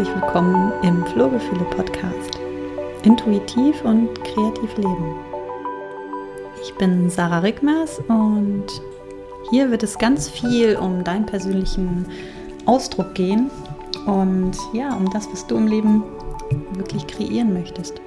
herzlich willkommen im Flohgefühle Podcast. Intuitiv und kreativ leben. Ich bin Sarah Rickmers und hier wird es ganz viel um deinen persönlichen Ausdruck gehen und ja, um das, was du im Leben wirklich kreieren möchtest.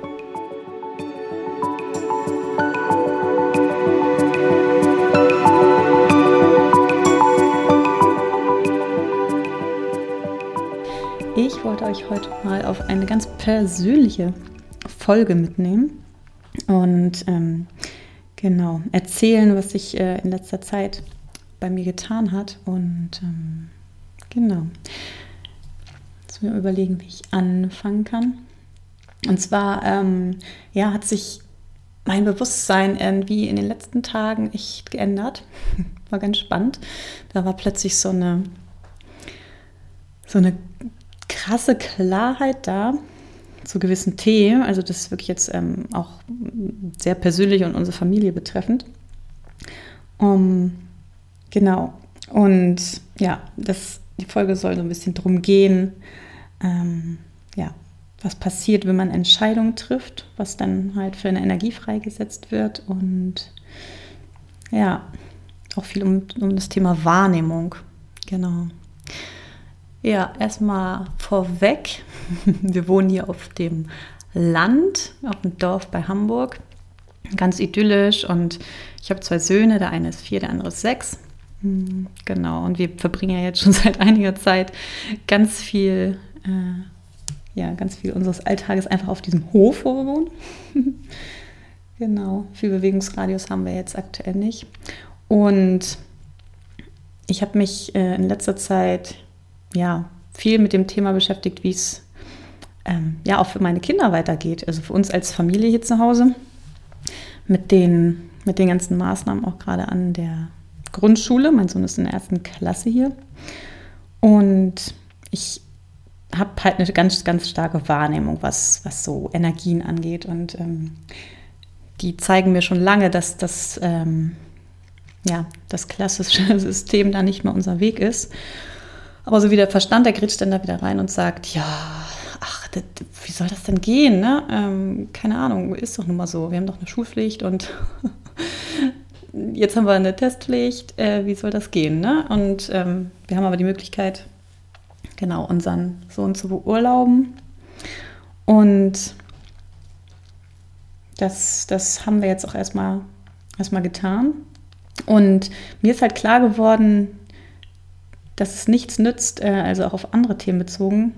Euch heute mal auf eine ganz persönliche Folge mitnehmen und ähm, genau erzählen, was sich äh, in letzter Zeit bei mir getan hat. Und ähm, genau, jetzt mir überlegen, wie ich anfangen kann. Und zwar, ähm, ja, hat sich mein Bewusstsein irgendwie in den letzten Tagen echt geändert. War ganz spannend. Da war plötzlich so eine, so eine krasse Klarheit da zu gewissen Themen. Also das ist wirklich jetzt ähm, auch sehr persönlich und unsere Familie betreffend. Um, genau. Und ja, das, die Folge soll so ein bisschen drum gehen, ähm, ja, was passiert, wenn man Entscheidungen trifft, was dann halt für eine Energie freigesetzt wird und ja, auch viel um, um das Thema Wahrnehmung. Genau. Ja, erstmal vorweg. Wir wohnen hier auf dem Land, auf dem Dorf bei Hamburg. Ganz idyllisch und ich habe zwei Söhne, der eine ist vier, der andere ist sechs. Hm, genau, und wir verbringen ja jetzt schon seit einiger Zeit ganz viel, äh, ja, ganz viel unseres Alltages einfach auf diesem Hof, wo wir wohnen. genau, viel Bewegungsradius haben wir jetzt aktuell nicht. Und ich habe mich äh, in letzter Zeit ja, viel mit dem Thema beschäftigt, wie es ähm, ja auch für meine Kinder weitergeht. Also für uns als Familie hier zu Hause mit den, mit den ganzen Maßnahmen auch gerade an der Grundschule. Mein Sohn ist in der ersten Klasse hier. Und ich habe halt eine ganz, ganz starke Wahrnehmung, was, was so Energien angeht. Und ähm, die zeigen mir schon lange, dass das, ähm, ja, das klassische System da nicht mehr unser Weg ist. Aber so wie der Verstand, der grätscht dann da wieder rein und sagt, ja, ach, das, wie soll das denn gehen? Ne? Ähm, keine Ahnung, ist doch nun mal so. Wir haben doch eine Schulpflicht und jetzt haben wir eine Testpflicht. Äh, wie soll das gehen? Ne? Und ähm, wir haben aber die Möglichkeit, genau unseren Sohn zu beurlauben. Und das, das haben wir jetzt auch erstmal, erstmal getan. Und mir ist halt klar geworden, dass es nichts nützt, äh, also auch auf andere Themen bezogen,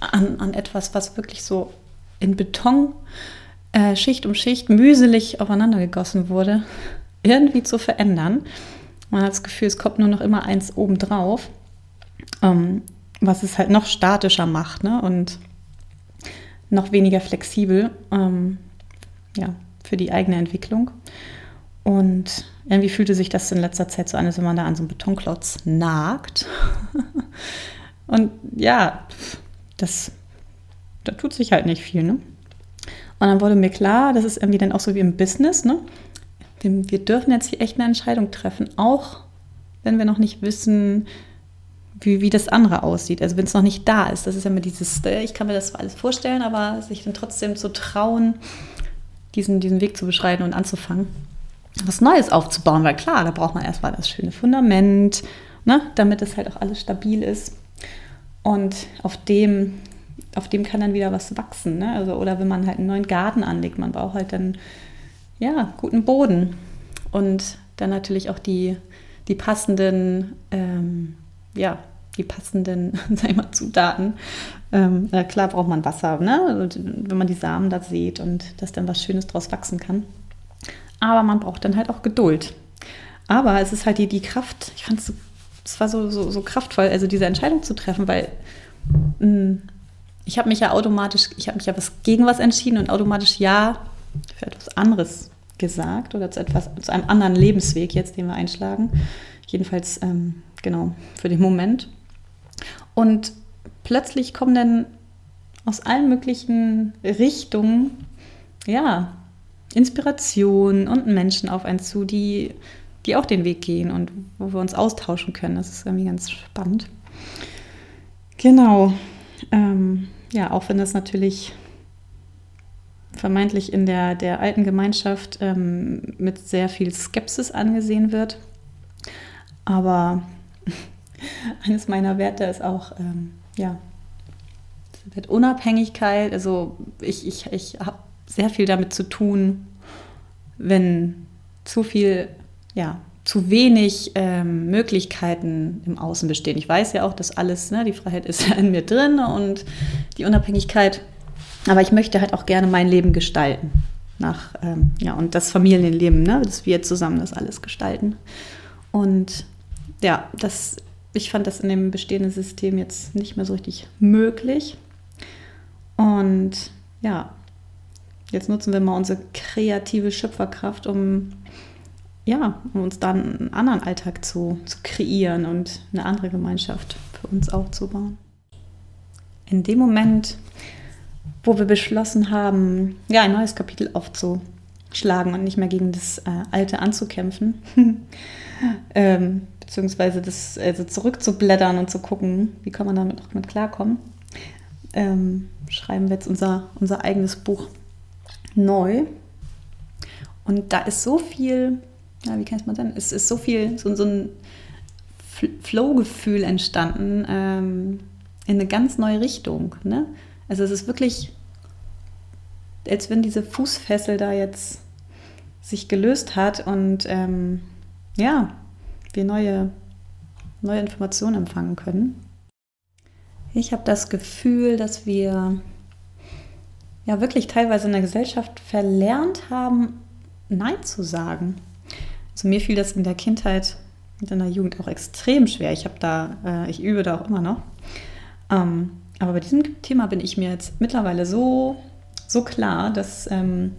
an, an etwas, was wirklich so in Beton äh, Schicht um Schicht mühselig aufeinander gegossen wurde, irgendwie zu verändern. Man hat das Gefühl, es kommt nur noch immer eins obendrauf, ähm, was es halt noch statischer macht ne? und noch weniger flexibel ähm, ja, für die eigene Entwicklung. Und irgendwie fühlte sich das in letzter Zeit so an, als wenn man da an so einem Betonklotz nagt. und ja, das, da tut sich halt nicht viel. Ne? Und dann wurde mir klar, das ist irgendwie dann auch so wie im Business. Ne? Wir dürfen jetzt hier echt eine Entscheidung treffen, auch wenn wir noch nicht wissen, wie, wie das andere aussieht. Also wenn es noch nicht da ist. Das ist ja immer dieses, äh, ich kann mir das alles vorstellen, aber sich dann trotzdem zu trauen, diesen, diesen Weg zu beschreiten und anzufangen was Neues aufzubauen, weil klar, da braucht man erstmal das schöne Fundament, ne, damit es halt auch alles stabil ist. Und auf dem, auf dem kann dann wieder was wachsen. Ne? Also, oder wenn man halt einen neuen Garten anlegt, man braucht halt dann ja, guten Boden. Und dann natürlich auch die, die passenden, ähm, ja, die passenden sag mal, Zutaten. Ähm, klar braucht man Wasser, ne? wenn man die Samen da sieht und dass dann was Schönes draus wachsen kann. Aber man braucht dann halt auch Geduld. Aber es ist halt die, die Kraft, ich fand es es war so, so, so kraftvoll, also diese Entscheidung zu treffen, weil mh, hm, ich habe mich ja automatisch, ich habe mich ja was gegen was entschieden und automatisch ja für etwas anderes gesagt oder zu etwas, zu einem anderen Lebensweg jetzt, den wir einschlagen. Jedenfalls, ähm, genau, für den Moment. Und plötzlich kommen dann aus allen möglichen Richtungen, ja, Inspiration und Menschen auf einen zu, die, die auch den Weg gehen und wo wir uns austauschen können. Das ist irgendwie ganz spannend. Genau. Ähm, ja, auch wenn das natürlich vermeintlich in der, der alten Gemeinschaft ähm, mit sehr viel Skepsis angesehen wird. Aber eines meiner Werte ist auch, ähm, ja, Wert Unabhängigkeit. Also ich, ich, ich habe sehr viel damit zu tun, wenn zu viel, ja, zu wenig ähm, Möglichkeiten im Außen bestehen. Ich weiß ja auch, dass alles, ne, die Freiheit ist ja in mir drin und die Unabhängigkeit. Aber ich möchte halt auch gerne mein Leben gestalten. Nach, ähm, ja, und das Familienleben, ne, dass wir zusammen das alles gestalten. Und ja, das, ich fand das in dem bestehenden System jetzt nicht mehr so richtig möglich. Und ja, jetzt nutzen wir mal unsere kreative Schöpferkraft, um ja, um uns dann einen anderen Alltag zu, zu kreieren und eine andere Gemeinschaft für uns aufzubauen. In dem Moment, wo wir beschlossen haben, ja, ein neues Kapitel aufzuschlagen und nicht mehr gegen das äh, Alte anzukämpfen, ähm, beziehungsweise das also zurückzublättern und zu gucken, wie kann man damit auch mit klarkommen, ähm, schreiben wir jetzt unser, unser eigenes Buch neu. Und da ist so viel ja, wie kann ich es mal sagen? Es ist so viel, so, so ein Flow-Gefühl entstanden ähm, in eine ganz neue Richtung. Ne? Also es ist wirklich, als wenn diese Fußfessel da jetzt sich gelöst hat und ähm, ja, wir neue, neue Informationen empfangen können. Ich habe das Gefühl, dass wir ja wirklich teilweise in der Gesellschaft verlernt haben, Nein zu sagen. Also mir fiel das in der Kindheit und in der Jugend auch extrem schwer. Ich habe da, äh, ich übe da auch immer noch. Ähm, aber bei diesem Thema bin ich mir jetzt mittlerweile so, so klar, dass, ähm,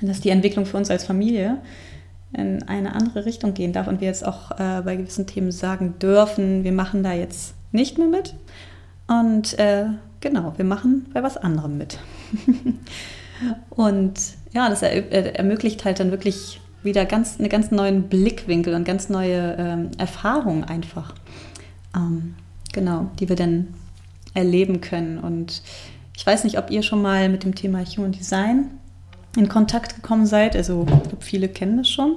dass die Entwicklung für uns als Familie in eine andere Richtung gehen darf und wir jetzt auch äh, bei gewissen Themen sagen dürfen, wir machen da jetzt nicht mehr mit. Und äh, genau, wir machen bei was anderem mit. und ja, das er, ermöglicht halt dann wirklich wieder ganz, einen ganz neuen Blickwinkel und ganz neue ähm, Erfahrungen einfach. Ähm, genau, die wir dann erleben können. Und ich weiß nicht, ob ihr schon mal mit dem Thema Human Design in Kontakt gekommen seid. Also ich glaube, viele kennen das schon.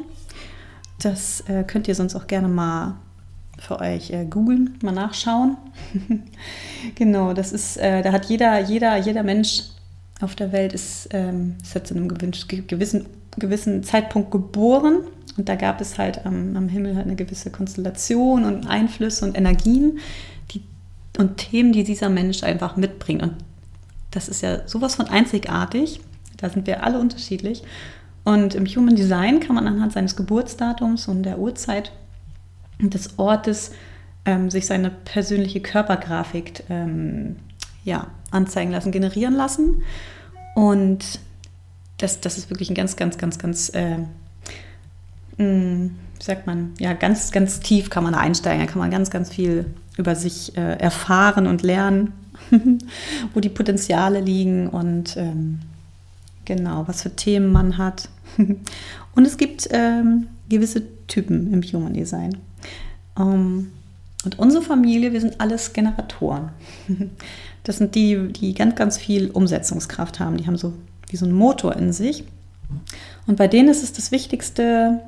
Das äh, könnt ihr sonst auch gerne mal für euch äh, googeln, mal nachschauen. genau, das ist, äh, da hat jeder, jeder, jeder Mensch auf der Welt ist, ähm, ist jetzt in einem gewissen gewissen Zeitpunkt geboren und da gab es halt am, am Himmel halt eine gewisse Konstellation und Einflüsse und Energien die, und Themen, die dieser Mensch einfach mitbringt. Und das ist ja sowas von einzigartig. Da sind wir alle unterschiedlich. Und im Human Design kann man anhand seines Geburtsdatums und der Uhrzeit und des Ortes ähm, sich seine persönliche Körpergrafik ähm, ja, anzeigen lassen, generieren lassen. Und das, das ist wirklich ein ganz, ganz, ganz, ganz, äh, mh, mm, wie sagt man, ja, ganz, ganz tief kann man da einsteigen. Da kann man ganz, ganz viel über sich äh, erfahren und lernen, wo die Potenziale liegen und ähm, genau, was für Themen man hat. und es gibt ähm, gewisse Typen im Human Design. Ähm, und unsere Familie, wir sind alles Generatoren. Das sind die, die ganz, ganz viel Umsetzungskraft haben. Die haben so wie so ein Motor in sich. Und bei denen ist es das Wichtigste,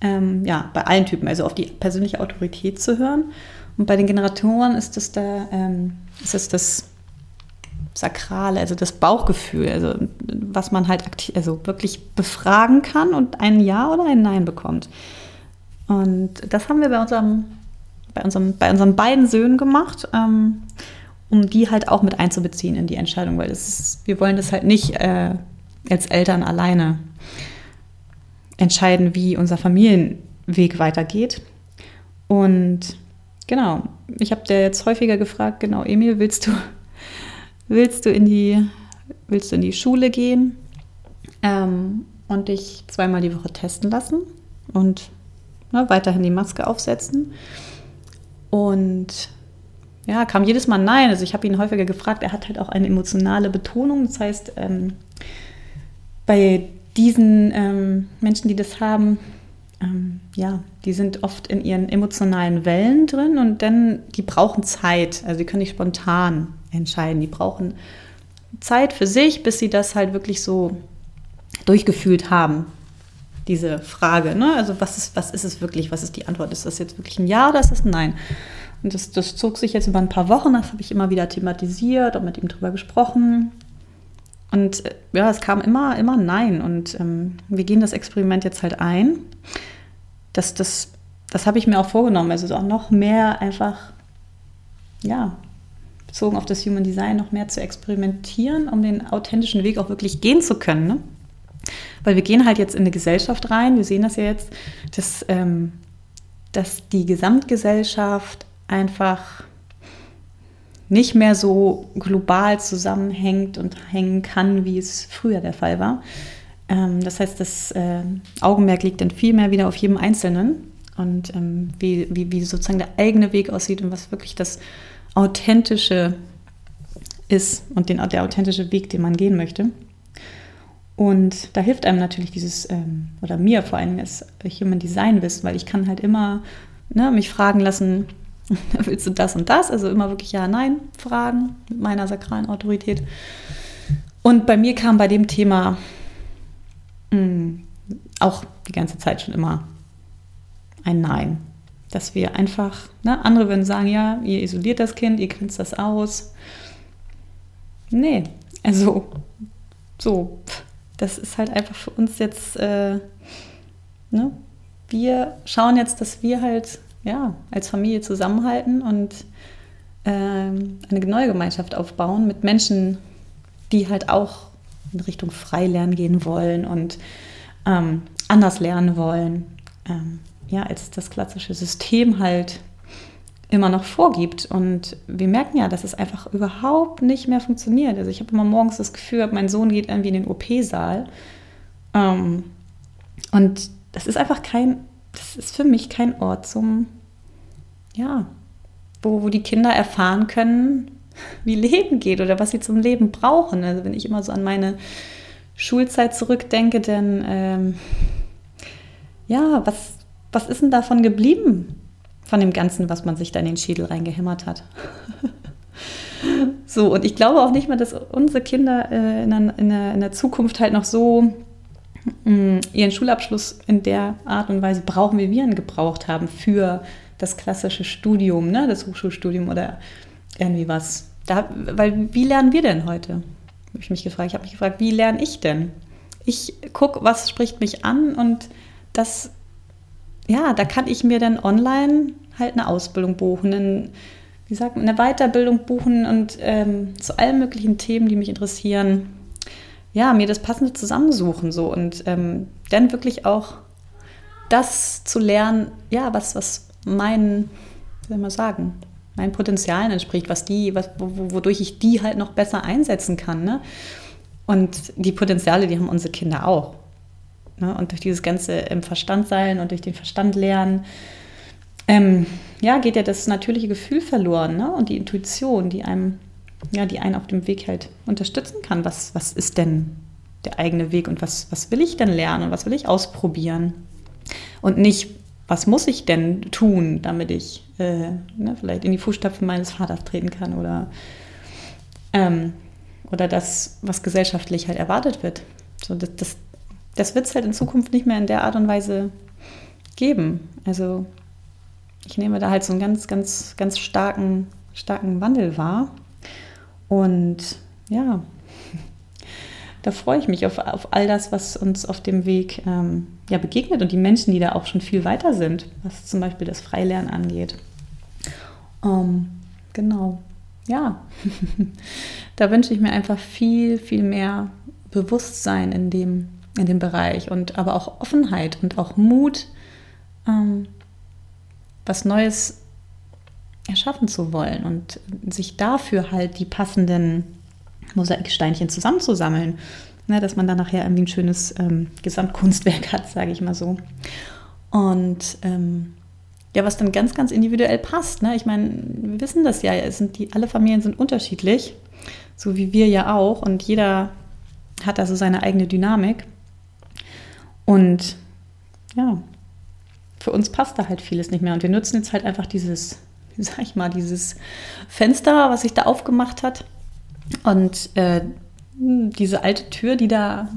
ähm, ja, bei allen Typen, also auf die persönliche Autorität zu hören. Und bei den Generatoren ist es da, ähm, ist es das Sakrale, also das Bauchgefühl, also was man halt aktiv, also wirklich befragen kann und ein Ja oder ein Nein bekommt. Und das haben wir bei unserem, bei unserem, bei unseren beiden Söhnen gemacht. Ähm, um die halt auch mit einzubeziehen in die Entscheidung, weil ist, wir wollen das halt nicht äh, als Eltern alleine entscheiden, wie unser Familienweg weitergeht. Und genau, ich habe dir jetzt häufiger gefragt, genau, Emil, willst du, willst du in die, willst du in die Schule gehen ähm, und dich zweimal die Woche testen lassen und ne, weiterhin die Maske aufsetzen? Und ja, kam jedes Mal Nein. Also ich habe ihn häufiger gefragt, er hat halt auch eine emotionale Betonung. Das heißt, ähm, bei diesen ähm, Menschen, die das haben, ähm, ja, die sind oft in ihren emotionalen Wellen drin und dann, die brauchen Zeit. Also die können nicht spontan entscheiden. Die brauchen Zeit für sich, bis sie das halt wirklich so durchgefühlt haben. Diese Frage, ne? Also was ist, was ist es wirklich? Was ist die Antwort? Ist das jetzt wirklich ein Ja oder ist das ein Nein? Und das, das zog sich jetzt über ein paar Wochen, das habe ich immer wieder thematisiert und mit ihm drüber gesprochen. Und äh, ja, es kam immer, immer Nein. Und ähm, wir gehen das Experiment jetzt halt ein. Das, das, das habe ich mir auch vorgenommen. Also auch noch mehr einfach, ja, bezogen auf das Human Design, noch mehr zu experimentieren, um den authentischen Weg auch wirklich gehen zu können. Ne? Weil wir gehen halt jetzt in eine Gesellschaft rein, wir sehen das ja jetzt, dass, ähm, dass die Gesamtgesellschaft einfach nicht mehr so global zusammenhängt und hängen kann, wie es früher der Fall war. Ähm, das heißt, das äh, Augenmerk liegt dann viel mehr wieder auf jedem Einzelnen und ähm, wie, wie, wie sozusagen der eigene Weg aussieht und was wirklich das Authentische ist und den, der authentische Weg, den man gehen möchte. Und da hilft einem natürlich dieses, ähm, oder mir vor allem das Human Design Wissen, weil ich kann halt immer ne, mich fragen lassen, willst du das und das? Also immer wirklich Ja, Nein fragen mit meiner sakralen Autorität. Und bei mir kam bei dem Thema mh, hm, auch die ganze Zeit schon immer ein Nein. Dass wir einfach, ne, andere würden sagen, ja, ihr isoliert das Kind, ihr grenzt das aus. Nee, also so, das ist halt einfach für uns jetzt, äh, ne, wir schauen jetzt, dass wir halt ja, als Familie zusammenhalten und ähm, eine neue Gemeinschaft aufbauen mit Menschen, die halt auch in Richtung Freilernen gehen wollen und ähm, anders lernen wollen, ähm, ja, als das klassische System halt immer noch vorgibt. Und wir merken ja, dass es einfach überhaupt nicht mehr funktioniert. Also ich habe immer morgens das Gefühl, mein Sohn geht irgendwie in den OP-Saal. Ähm, und das ist einfach kein das ist für mich kein Ort zum, ja, wo, wo die Kinder erfahren können, wie Leben geht oder was sie zum Leben brauchen. Also wenn ich immer so an meine Schulzeit zurückdenke, dann ähm, ja, was, was ist denn davon geblieben? Von dem Ganzen, was man sich da in den Schädel reingehämmert hat. so, und ich glaube auch nicht mehr, dass unsere Kinder äh, in, der, in, der, in der Zukunft halt noch so ihren Schulabschluss in der Art und Weise brauchen, wie wir ihn gebraucht haben für das klassische Studium, ne, das Hochschulstudium oder irgendwie was. Da, weil wie lernen wir denn heute? Habe ich mich gefragt. Ich habe mich gefragt, wie lerne ich denn? Ich gucke, was spricht mich an und das, ja, da kann ich mir dann online halt eine Ausbildung buchen, einen, wie sagt man, eine Weiterbildung buchen und ähm, zu allen möglichen Themen, die mich interessieren ja, mir das Passende zusammensuchen so und ähm, dann wirklich auch das zu lernen, ja, was, was mein, wie soll man sagen, meinen Potenzialen entspricht, was die, was, wodurch ich die halt noch besser einsetzen kann. Ne? Und die Potenziale, die haben unsere Kinder auch. Ne? Und durch dieses ganze im Verstand sein und durch den Verstand lernen, ähm, ja, geht ja das natürliche Gefühl verloren ne? und die Intuition, die einem ja, die einen auf dem Weg halt unterstützen kann. Was, was ist denn der eigene Weg und was, was will ich denn lernen und was will ich ausprobieren? Und nicht, was muss ich denn tun, damit ich äh, ne, vielleicht in die Fußstapfen meines Vaters treten kann oder, ähm, oder das, was gesellschaftlich halt erwartet wird. So, das das, das wird es halt in Zukunft nicht mehr in der Art und Weise geben. Also ich nehme da halt so einen ganz, ganz, ganz starken, starken Wandel wahr. Und ja, da freue ich mich auf, auf all das, was uns auf dem Weg ähm, ja, begegnet und die Menschen, die da auch schon viel weiter sind, was zum Beispiel das Freilernen angeht. Ähm, genau, ja, da wünsche ich mir einfach viel, viel mehr Bewusstsein in dem, in dem Bereich und aber auch Offenheit und auch Mut, ähm, was Neues erschaffen zu wollen und sich dafür halt die passenden Mosaiksteinchen zusammenzusammeln, ne, dass man dann nachher irgendwie ein schönes ähm, Gesamtkunstwerk hat, sage ich mal so. Und ähm, ja, was dann ganz, ganz individuell passt. Ne? Ich meine, wir wissen das ja, sind die, alle Familien sind unterschiedlich, so wie wir ja auch. Und jeder hat also seine eigene Dynamik. Und ja, für uns passt da halt vieles nicht mehr. Und wir nutzen jetzt halt einfach dieses sag ich mal, dieses Fenster, was sich da aufgemacht hat. Und äh, diese alte Tür, die da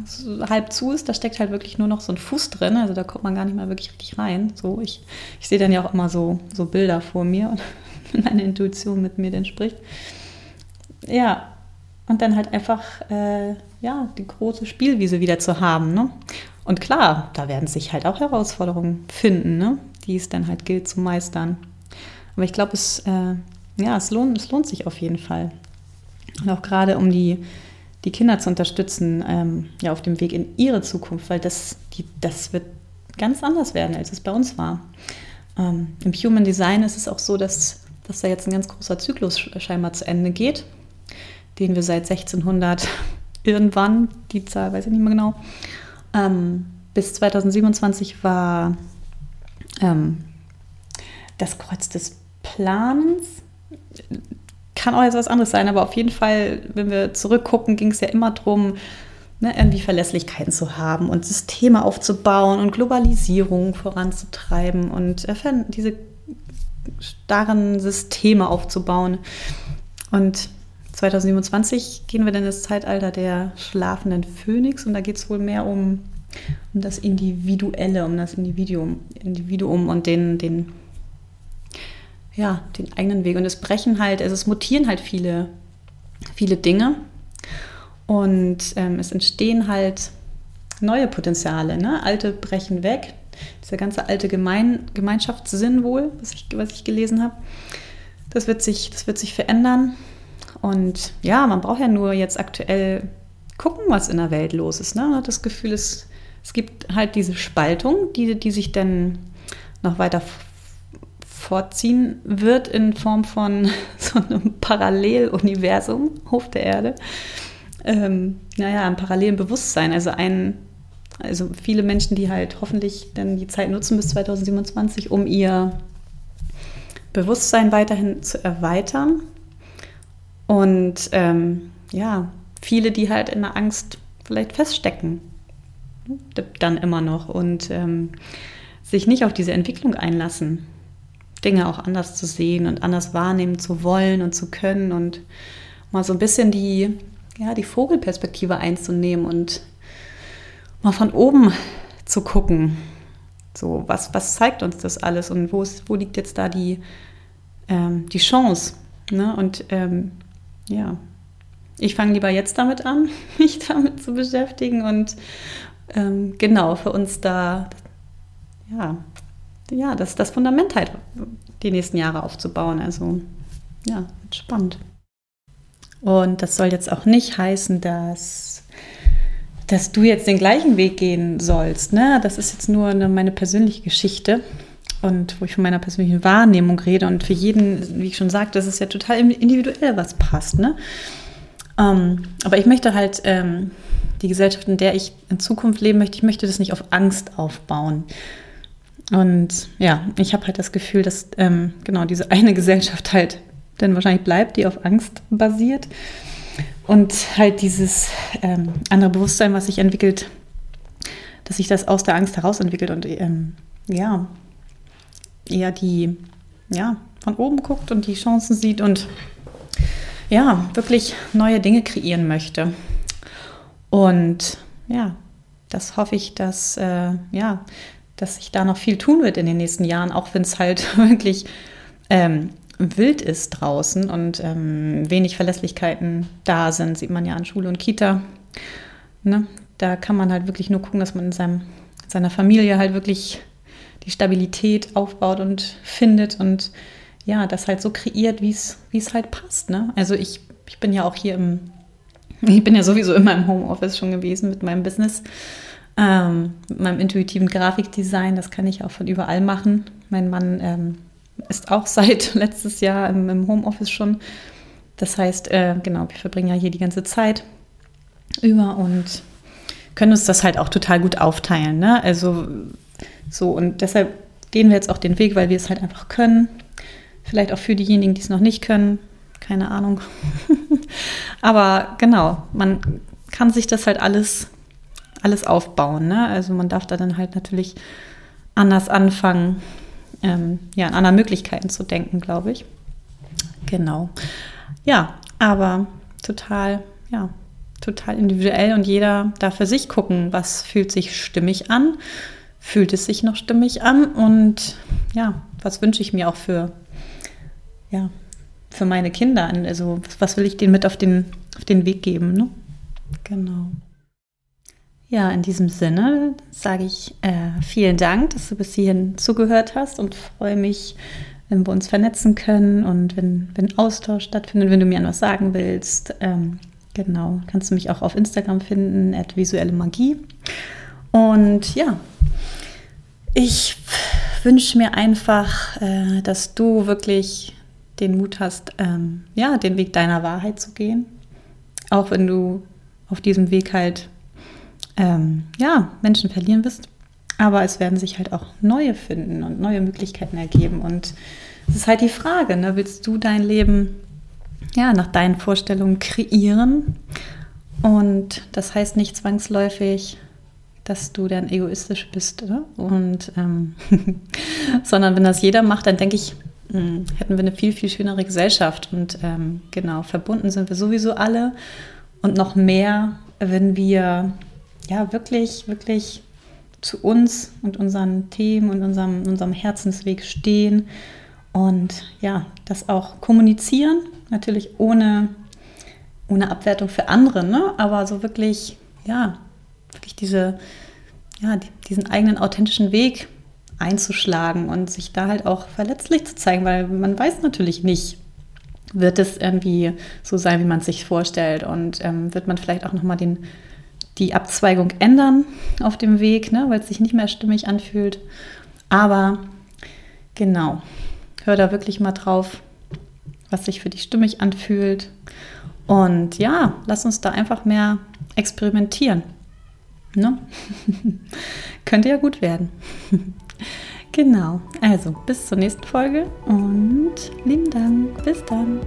halb zu ist, da steckt halt wirklich nur noch so ein Fuß drin. Also da kommt man gar nicht mal wirklich richtig rein. So, ich, ich sehe dann ja auch immer so, so Bilder vor mir und meine Intuition mit mir dann spricht. Ja, und dann halt einfach äh, ja, die große Spielwiese wieder zu haben. Ne? Und klar, da werden sich halt auch Herausforderungen finden, ne? die es dann halt gilt zu meistern. Aber ich glaube, es, äh, ja, es, lohnt, es lohnt sich auf jeden Fall. Und auch gerade um die, die Kinder zu unterstützen, ähm, ja, auf dem Weg in ihre Zukunft, weil das, die, das wird ganz anders werden, als es bei uns war. Ähm, Im Human Design ist es auch so, dass, dass da jetzt ein ganz großer Zyklus scheinbar zu Ende geht, den wir seit 1600 irgendwann, die Zahl weiß ich nicht mehr genau, ähm, bis 2027 war ähm, das Kreuz des Planens. Kann auch jetzt was anderes sein, aber auf jeden Fall, wenn wir zurückgucken, ging es ja immer darum, ne, irgendwie Verlässlichkeiten zu haben und Systeme aufzubauen und Globalisierung voranzutreiben und äh, diese starren Systeme aufzubauen. Und 2027 gehen wir dann ins Zeitalter der schlafenden Phönix und da geht es wohl mehr um, um das Individuelle, um das Individuum, Individuum und den, den, ja, den eigenen Weg. Und es brechen halt, also es mutieren halt viele, viele Dinge und ähm, es entstehen halt neue Potenziale. Ne? Alte brechen weg. Dieser ganze alte Gemein Gemeinschaftssinn wohl, was ich, was ich gelesen habe, das wird, sich, das wird sich verändern. Und ja, man braucht ja nur jetzt aktuell gucken, was in der Welt los ist. Ne? Man hat das Gefühl, es, es gibt halt diese Spaltung, die, die sich dann noch weiter vorziehen wird in Form von so einem Paralleluniversum, Hof der Erde. Ähm, naja, ein parallelen Bewusstsein. Also ein, also viele Menschen, die halt hoffentlich dann die Zeit nutzen bis 2027, um ihr Bewusstsein weiterhin zu erweitern und ähm, ja, viele, die halt in der Angst vielleicht feststecken, dann immer noch und ähm, sich nicht auf diese Entwicklung einlassen, Dinge auch anders zu sehen und anders wahrnehmen zu wollen und zu können und mal so ein bisschen die, ja, die Vogelperspektive einzunehmen und mal von oben zu gucken. So, was, was zeigt uns das alles und wo, ist, wo liegt jetzt da die, ähm, die Chance? Ne? Und ähm, ja, ich fange lieber jetzt damit an, mich damit zu beschäftigen und ähm, genau für uns da, ja, ja, das, das Fundament halt die nächsten Jahre aufzubauen. Also ja, spannend. Und das soll jetzt auch nicht heißen, dass, dass du jetzt den gleichen Weg gehen sollst. Ne? Das ist jetzt nur eine, meine persönliche Geschichte und wo ich von meiner persönlichen Wahrnehmung rede. Und für jeden, wie ich schon sagte, das ist ja total individuell, was passt. Ne? Ähm, aber ich möchte halt ähm, die Gesellschaft, in der ich in Zukunft leben möchte, ich möchte das nicht auf Angst aufbauen. Und ja, ich habe halt das Gefühl, dass ähm, genau diese eine Gesellschaft halt dann wahrscheinlich bleibt, die auf Angst basiert. Und halt dieses ähm, andere Bewusstsein, was sich entwickelt, dass sich das aus der Angst heraus entwickelt und ähm, ja, eher die, ja, von oben guckt und die Chancen sieht und ja, wirklich neue Dinge kreieren möchte. Und ja, das hoffe ich, dass, äh, ja, dass sich da noch viel tun wird in den nächsten Jahren, auch wenn es halt wirklich ähm, wild ist draußen und ähm, wenig Verlässlichkeiten da sind, sieht man ja an Schule und Kita. Ne? Da kann man halt wirklich nur gucken, dass man in seinem, seiner Familie halt wirklich die Stabilität aufbaut und findet und ja, das halt so kreiert, wie es halt passt. Ne? Also ich, ich bin ja auch hier im, ich bin ja sowieso immer im Homeoffice schon gewesen mit meinem Business, ähm, mit meinem intuitiven Grafikdesign, das kann ich auch von überall machen. Mein Mann ähm, ist auch seit letztes Jahr im, im Homeoffice schon. Das heißt, äh, genau, wir verbringen ja hier die ganze Zeit über und können uns das halt auch total gut aufteilen. Ne? Also so, und deshalb gehen wir jetzt auch den Weg, weil wir es halt einfach können. Vielleicht auch für diejenigen, die es noch nicht können. Keine Ahnung. Aber genau, man kann sich das halt alles, alles aufbauen. Ne? Also man darf da dann halt natürlich anders anfangen ähm, ja, an anderen Möglichkeiten zu denken, glaube ich. Genau. Ja, aber total, ja, total individuell und jeder darf für sich gucken, was fühlt sich stimmig an, fühlt es sich noch stimmig an und ja, was wünsche ich mir auch für, ja, für meine Kinder? Also was will ich denen mit auf den, auf den Weg geben? Ne? Genau. Ja, in diesem Sinne sage ich äh, vielen Dank, dass du bis hierhin zugehört hast und freue mich, wenn wir uns vernetzen können und wenn, wenn Austausch stattfindet, wenn du mir an was sagen willst. Ähm, genau, kannst du mich auch auf Instagram finden, visuelle Magie. Und ja, ich wünsche mir einfach, äh, dass du wirklich den Mut hast, ähm, ja, den Weg deiner Wahrheit zu gehen. Auch wenn du auf diesem Weg halt ähm, ja, Menschen verlieren wirst. Aber es werden sich halt auch neue finden und neue Möglichkeiten ergeben. Und es ist halt die Frage, ne, willst du dein Leben ja, nach deinen Vorstellungen kreieren? Und das heißt nicht zwangsläufig, dass du dann egoistisch bist. Oder? Und ähm, sondern wenn das jeder macht, dann denke ich, hm, hätten wir eine viel, viel schönere Gesellschaft. Und ähm, genau, verbunden sind wir sowieso alle. Und noch mehr, wenn wir ja wirklich, wirklich zu uns und unseren Themen und unserem, unserem Herzensweg stehen und ja, das auch kommunizieren, natürlich ohne, ohne Abwertung für andere, ne? aber so wirklich, ja, wirklich diese, ja, diesen eigenen authentischen Weg einzuschlagen und sich da halt auch verletzlich zu zeigen, weil man weiß natürlich nicht, wird es irgendwie so sein, wie man es sich vorstellt und ähm, wird man vielleicht auch nochmal den die Abzweigung ändern auf dem Weg, ne, weil es sich nicht mehr stimmig anfühlt. Aber genau, hör da wirklich mal drauf, was sich für dich stimmig anfühlt. Und ja, lass uns da einfach mehr experimentieren. Ne? Könnte ja gut werden. genau, also bis zur nächsten Folge und lieben Dank. Bis dann.